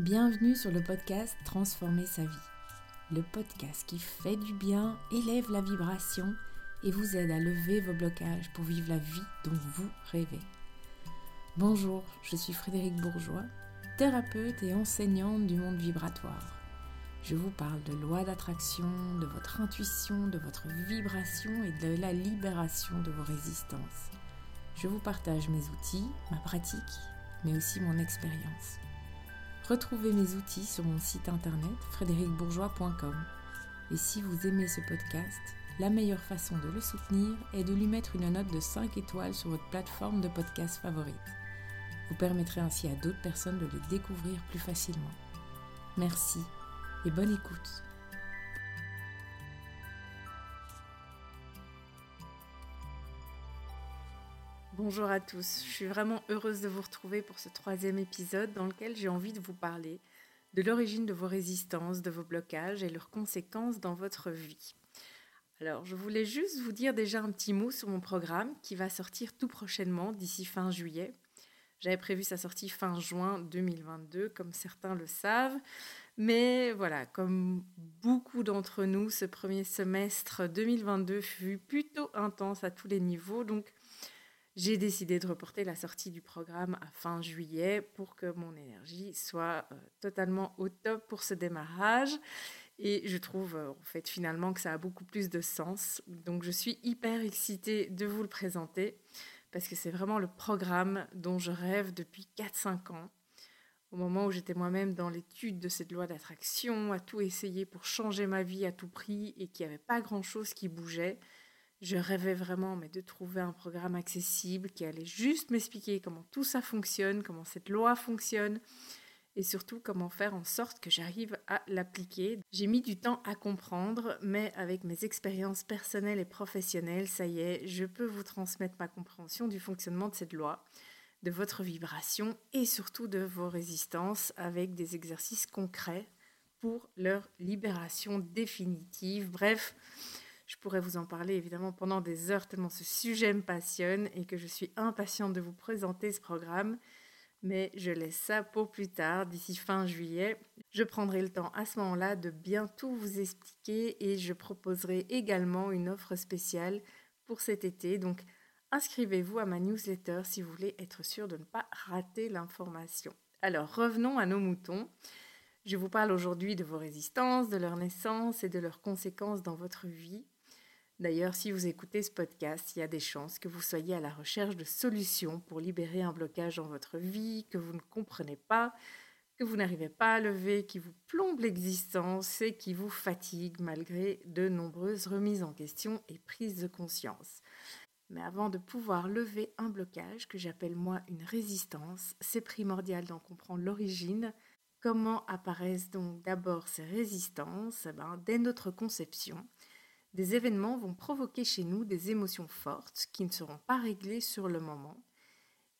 Bienvenue sur le podcast Transformer sa vie. Le podcast qui fait du bien, élève la vibration et vous aide à lever vos blocages pour vivre la vie dont vous rêvez. Bonjour, je suis Frédéric Bourgeois, thérapeute et enseignante du monde vibratoire. Je vous parle de loi d'attraction, de votre intuition, de votre vibration et de la libération de vos résistances. Je vous partage mes outils, ma pratique, mais aussi mon expérience. Retrouvez mes outils sur mon site internet frédéricbourgeois.com. Et si vous aimez ce podcast, la meilleure façon de le soutenir est de lui mettre une note de 5 étoiles sur votre plateforme de podcast favorite. Vous permettrez ainsi à d'autres personnes de le découvrir plus facilement. Merci et bonne écoute. Bonjour à tous, je suis vraiment heureuse de vous retrouver pour ce troisième épisode dans lequel j'ai envie de vous parler de l'origine de vos résistances, de vos blocages et leurs conséquences dans votre vie. Alors, je voulais juste vous dire déjà un petit mot sur mon programme qui va sortir tout prochainement, d'ici fin juillet. J'avais prévu sa sortie fin juin 2022, comme certains le savent. Mais voilà, comme beaucoup d'entre nous, ce premier semestre 2022 fut plutôt intense à tous les niveaux. Donc, j'ai décidé de reporter la sortie du programme à fin juillet pour que mon énergie soit euh, totalement au top pour ce démarrage. Et je trouve euh, en fait finalement que ça a beaucoup plus de sens. Donc je suis hyper excitée de vous le présenter parce que c'est vraiment le programme dont je rêve depuis 4-5 ans. Au moment où j'étais moi-même dans l'étude de cette loi d'attraction, à tout essayer pour changer ma vie à tout prix et qu'il n'y avait pas grand-chose qui bougeait, je rêvais vraiment mais de trouver un programme accessible qui allait juste m'expliquer comment tout ça fonctionne, comment cette loi fonctionne et surtout comment faire en sorte que j'arrive à l'appliquer. J'ai mis du temps à comprendre, mais avec mes expériences personnelles et professionnelles, ça y est, je peux vous transmettre ma compréhension du fonctionnement de cette loi, de votre vibration et surtout de vos résistances avec des exercices concrets pour leur libération définitive. Bref, je pourrais vous en parler évidemment pendant des heures tellement ce sujet me passionne et que je suis impatiente de vous présenter ce programme. Mais je laisse ça pour plus tard, d'ici fin juillet. Je prendrai le temps à ce moment-là de bien tout vous expliquer et je proposerai également une offre spéciale pour cet été. Donc inscrivez-vous à ma newsletter si vous voulez être sûr de ne pas rater l'information. Alors revenons à nos moutons. Je vous parle aujourd'hui de vos résistances, de leur naissance et de leurs conséquences dans votre vie. D'ailleurs, si vous écoutez ce podcast, il y a des chances que vous soyez à la recherche de solutions pour libérer un blocage dans votre vie que vous ne comprenez pas, que vous n'arrivez pas à lever, qui vous plombe l'existence et qui vous fatigue malgré de nombreuses remises en question et prises de conscience. Mais avant de pouvoir lever un blocage que j'appelle moi une résistance, c'est primordial d'en comprendre l'origine. Comment apparaissent donc d'abord ces résistances? Eh ben, Dès notre conception, des événements vont provoquer chez nous des émotions fortes qui ne seront pas réglées sur le moment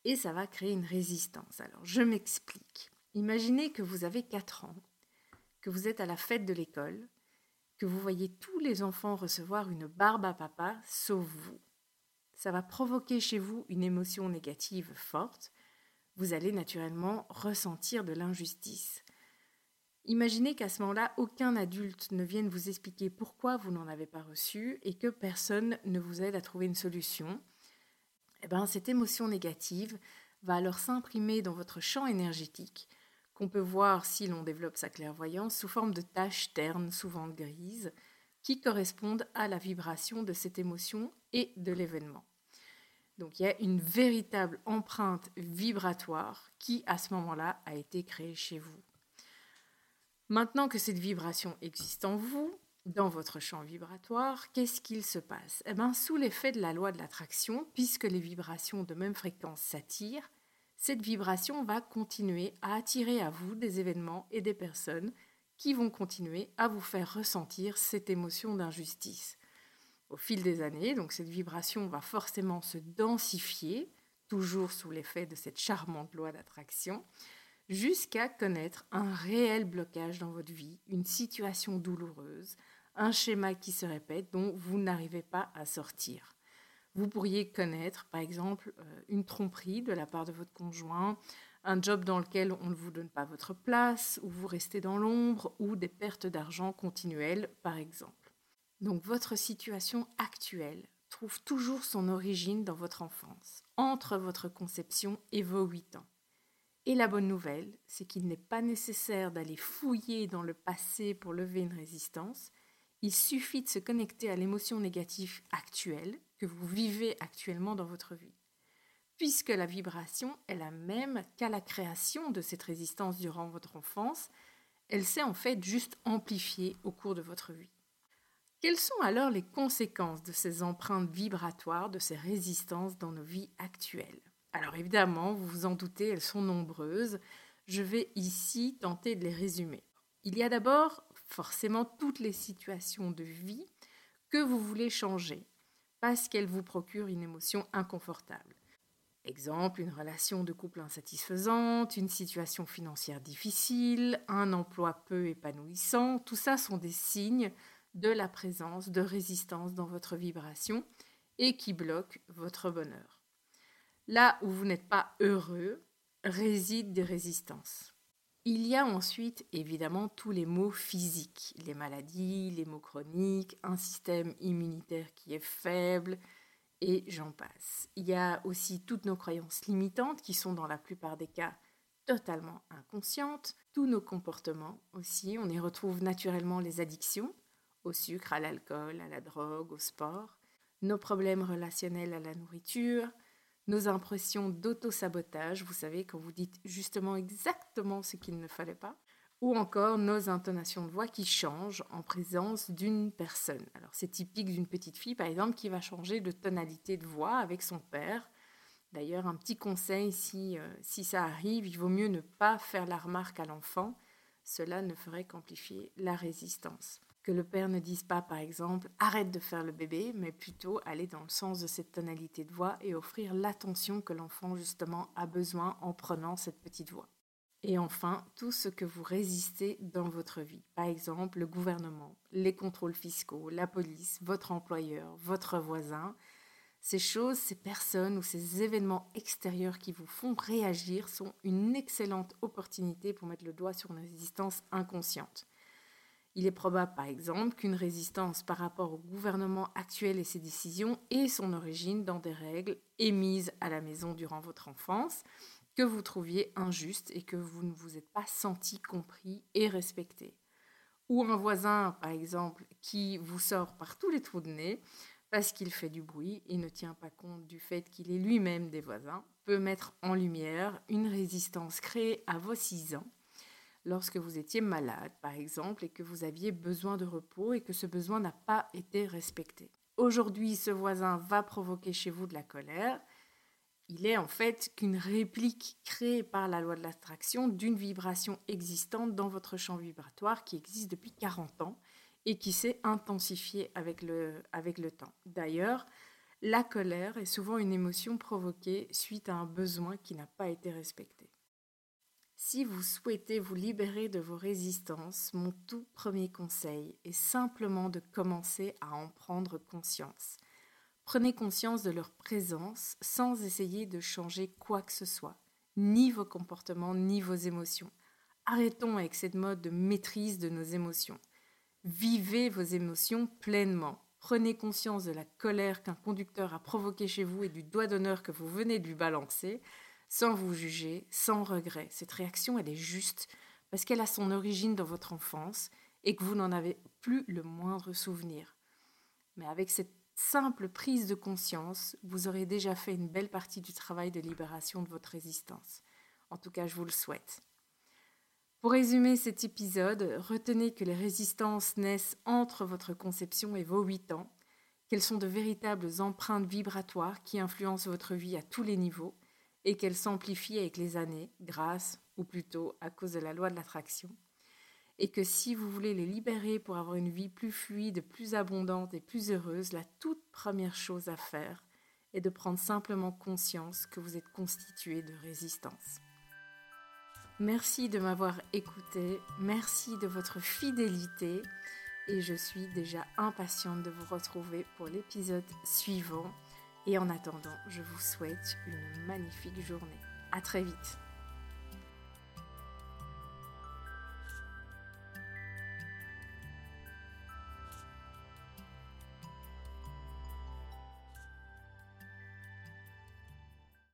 et ça va créer une résistance. Alors je m'explique. Imaginez que vous avez 4 ans, que vous êtes à la fête de l'école, que vous voyez tous les enfants recevoir une barbe à papa sauf vous. Ça va provoquer chez vous une émotion négative forte. Vous allez naturellement ressentir de l'injustice. Imaginez qu'à ce moment-là, aucun adulte ne vienne vous expliquer pourquoi vous n'en avez pas reçu et que personne ne vous aide à trouver une solution. Eh ben, cette émotion négative va alors s'imprimer dans votre champ énergétique, qu'on peut voir si l'on développe sa clairvoyance sous forme de taches ternes, souvent grises, qui correspondent à la vibration de cette émotion et de l'événement. Donc il y a une véritable empreinte vibratoire qui, à ce moment-là, a été créée chez vous. Maintenant que cette vibration existe en vous, dans votre champ vibratoire, qu'est-ce qu'il se passe? Eh bien, sous l'effet de la loi de l'attraction, puisque les vibrations de même fréquence s'attirent, cette vibration va continuer à attirer à vous des événements et des personnes qui vont continuer à vous faire ressentir cette émotion d'injustice. Au fil des années, donc cette vibration va forcément se densifier, toujours sous l'effet de cette charmante loi d'attraction, jusqu'à connaître un réel blocage dans votre vie, une situation douloureuse, un schéma qui se répète dont vous n'arrivez pas à sortir. Vous pourriez connaître, par exemple, euh, une tromperie de la part de votre conjoint, un job dans lequel on ne vous donne pas votre place, ou vous restez dans l'ombre, ou des pertes d'argent continuelles, par exemple. Donc votre situation actuelle trouve toujours son origine dans votre enfance, entre votre conception et vos 8 ans. Et la bonne nouvelle, c'est qu'il n'est pas nécessaire d'aller fouiller dans le passé pour lever une résistance, il suffit de se connecter à l'émotion négative actuelle que vous vivez actuellement dans votre vie. Puisque la vibration est la même qu'à la création de cette résistance durant votre enfance, elle s'est en fait juste amplifiée au cours de votre vie. Quelles sont alors les conséquences de ces empreintes vibratoires, de ces résistances dans nos vies actuelles? Alors évidemment, vous vous en doutez, elles sont nombreuses. Je vais ici tenter de les résumer. Il y a d'abord forcément toutes les situations de vie que vous voulez changer parce qu'elles vous procurent une émotion inconfortable. Exemple, une relation de couple insatisfaisante, une situation financière difficile, un emploi peu épanouissant, tout ça sont des signes de la présence de résistance dans votre vibration et qui bloquent votre bonheur. Là où vous n'êtes pas heureux, résident des résistances. Il y a ensuite évidemment tous les maux physiques, les maladies, les maux chroniques, un système immunitaire qui est faible, et j'en passe. Il y a aussi toutes nos croyances limitantes qui sont dans la plupart des cas totalement inconscientes, tous nos comportements aussi, on y retrouve naturellement les addictions au sucre, à l'alcool, à la drogue, au sport, nos problèmes relationnels à la nourriture, nos impressions d'auto-sabotage, vous savez, quand vous dites justement exactement ce qu'il ne fallait pas, ou encore nos intonations de voix qui changent en présence d'une personne. Alors c'est typique d'une petite fille, par exemple, qui va changer de tonalité de voix avec son père. D'ailleurs, un petit conseil, si, euh, si ça arrive, il vaut mieux ne pas faire la remarque à l'enfant. Cela ne ferait qu'amplifier la résistance que le père ne dise pas, par exemple, arrête de faire le bébé, mais plutôt aller dans le sens de cette tonalité de voix et offrir l'attention que l'enfant justement a besoin en prenant cette petite voix. Et enfin, tout ce que vous résistez dans votre vie. Par exemple, le gouvernement, les contrôles fiscaux, la police, votre employeur, votre voisin. Ces choses, ces personnes ou ces événements extérieurs qui vous font réagir sont une excellente opportunité pour mettre le doigt sur une résistance inconsciente. Il est probable, par exemple, qu'une résistance par rapport au gouvernement actuel et ses décisions ait son origine dans des règles émises à la maison durant votre enfance, que vous trouviez injustes et que vous ne vous êtes pas senti compris et respecté. Ou un voisin, par exemple, qui vous sort par tous les trous de nez parce qu'il fait du bruit et ne tient pas compte du fait qu'il est lui-même des voisins, peut mettre en lumière une résistance créée à vos six ans lorsque vous étiez malade, par exemple, et que vous aviez besoin de repos et que ce besoin n'a pas été respecté. Aujourd'hui, ce voisin va provoquer chez vous de la colère. Il est en fait qu'une réplique créée par la loi de l'attraction d'une vibration existante dans votre champ vibratoire qui existe depuis 40 ans et qui s'est intensifiée avec le, avec le temps. D'ailleurs, la colère est souvent une émotion provoquée suite à un besoin qui n'a pas été respecté. Si vous souhaitez vous libérer de vos résistances, mon tout premier conseil est simplement de commencer à en prendre conscience. Prenez conscience de leur présence sans essayer de changer quoi que ce soit, ni vos comportements, ni vos émotions. Arrêtons avec cette mode de maîtrise de nos émotions. Vivez vos émotions pleinement. Prenez conscience de la colère qu'un conducteur a provoquée chez vous et du doigt d'honneur que vous venez de lui balancer sans vous juger, sans regret. Cette réaction, elle est juste parce qu'elle a son origine dans votre enfance et que vous n'en avez plus le moindre souvenir. Mais avec cette simple prise de conscience, vous aurez déjà fait une belle partie du travail de libération de votre résistance. En tout cas, je vous le souhaite. Pour résumer cet épisode, retenez que les résistances naissent entre votre conception et vos 8 ans, qu'elles sont de véritables empreintes vibratoires qui influencent votre vie à tous les niveaux et qu'elle s'amplifie avec les années grâce, ou plutôt à cause de la loi de l'attraction, et que si vous voulez les libérer pour avoir une vie plus fluide, plus abondante et plus heureuse, la toute première chose à faire est de prendre simplement conscience que vous êtes constitué de résistance. Merci de m'avoir écouté, merci de votre fidélité et je suis déjà impatiente de vous retrouver pour l'épisode suivant et en attendant, je vous souhaite une magnifique journée. À très vite.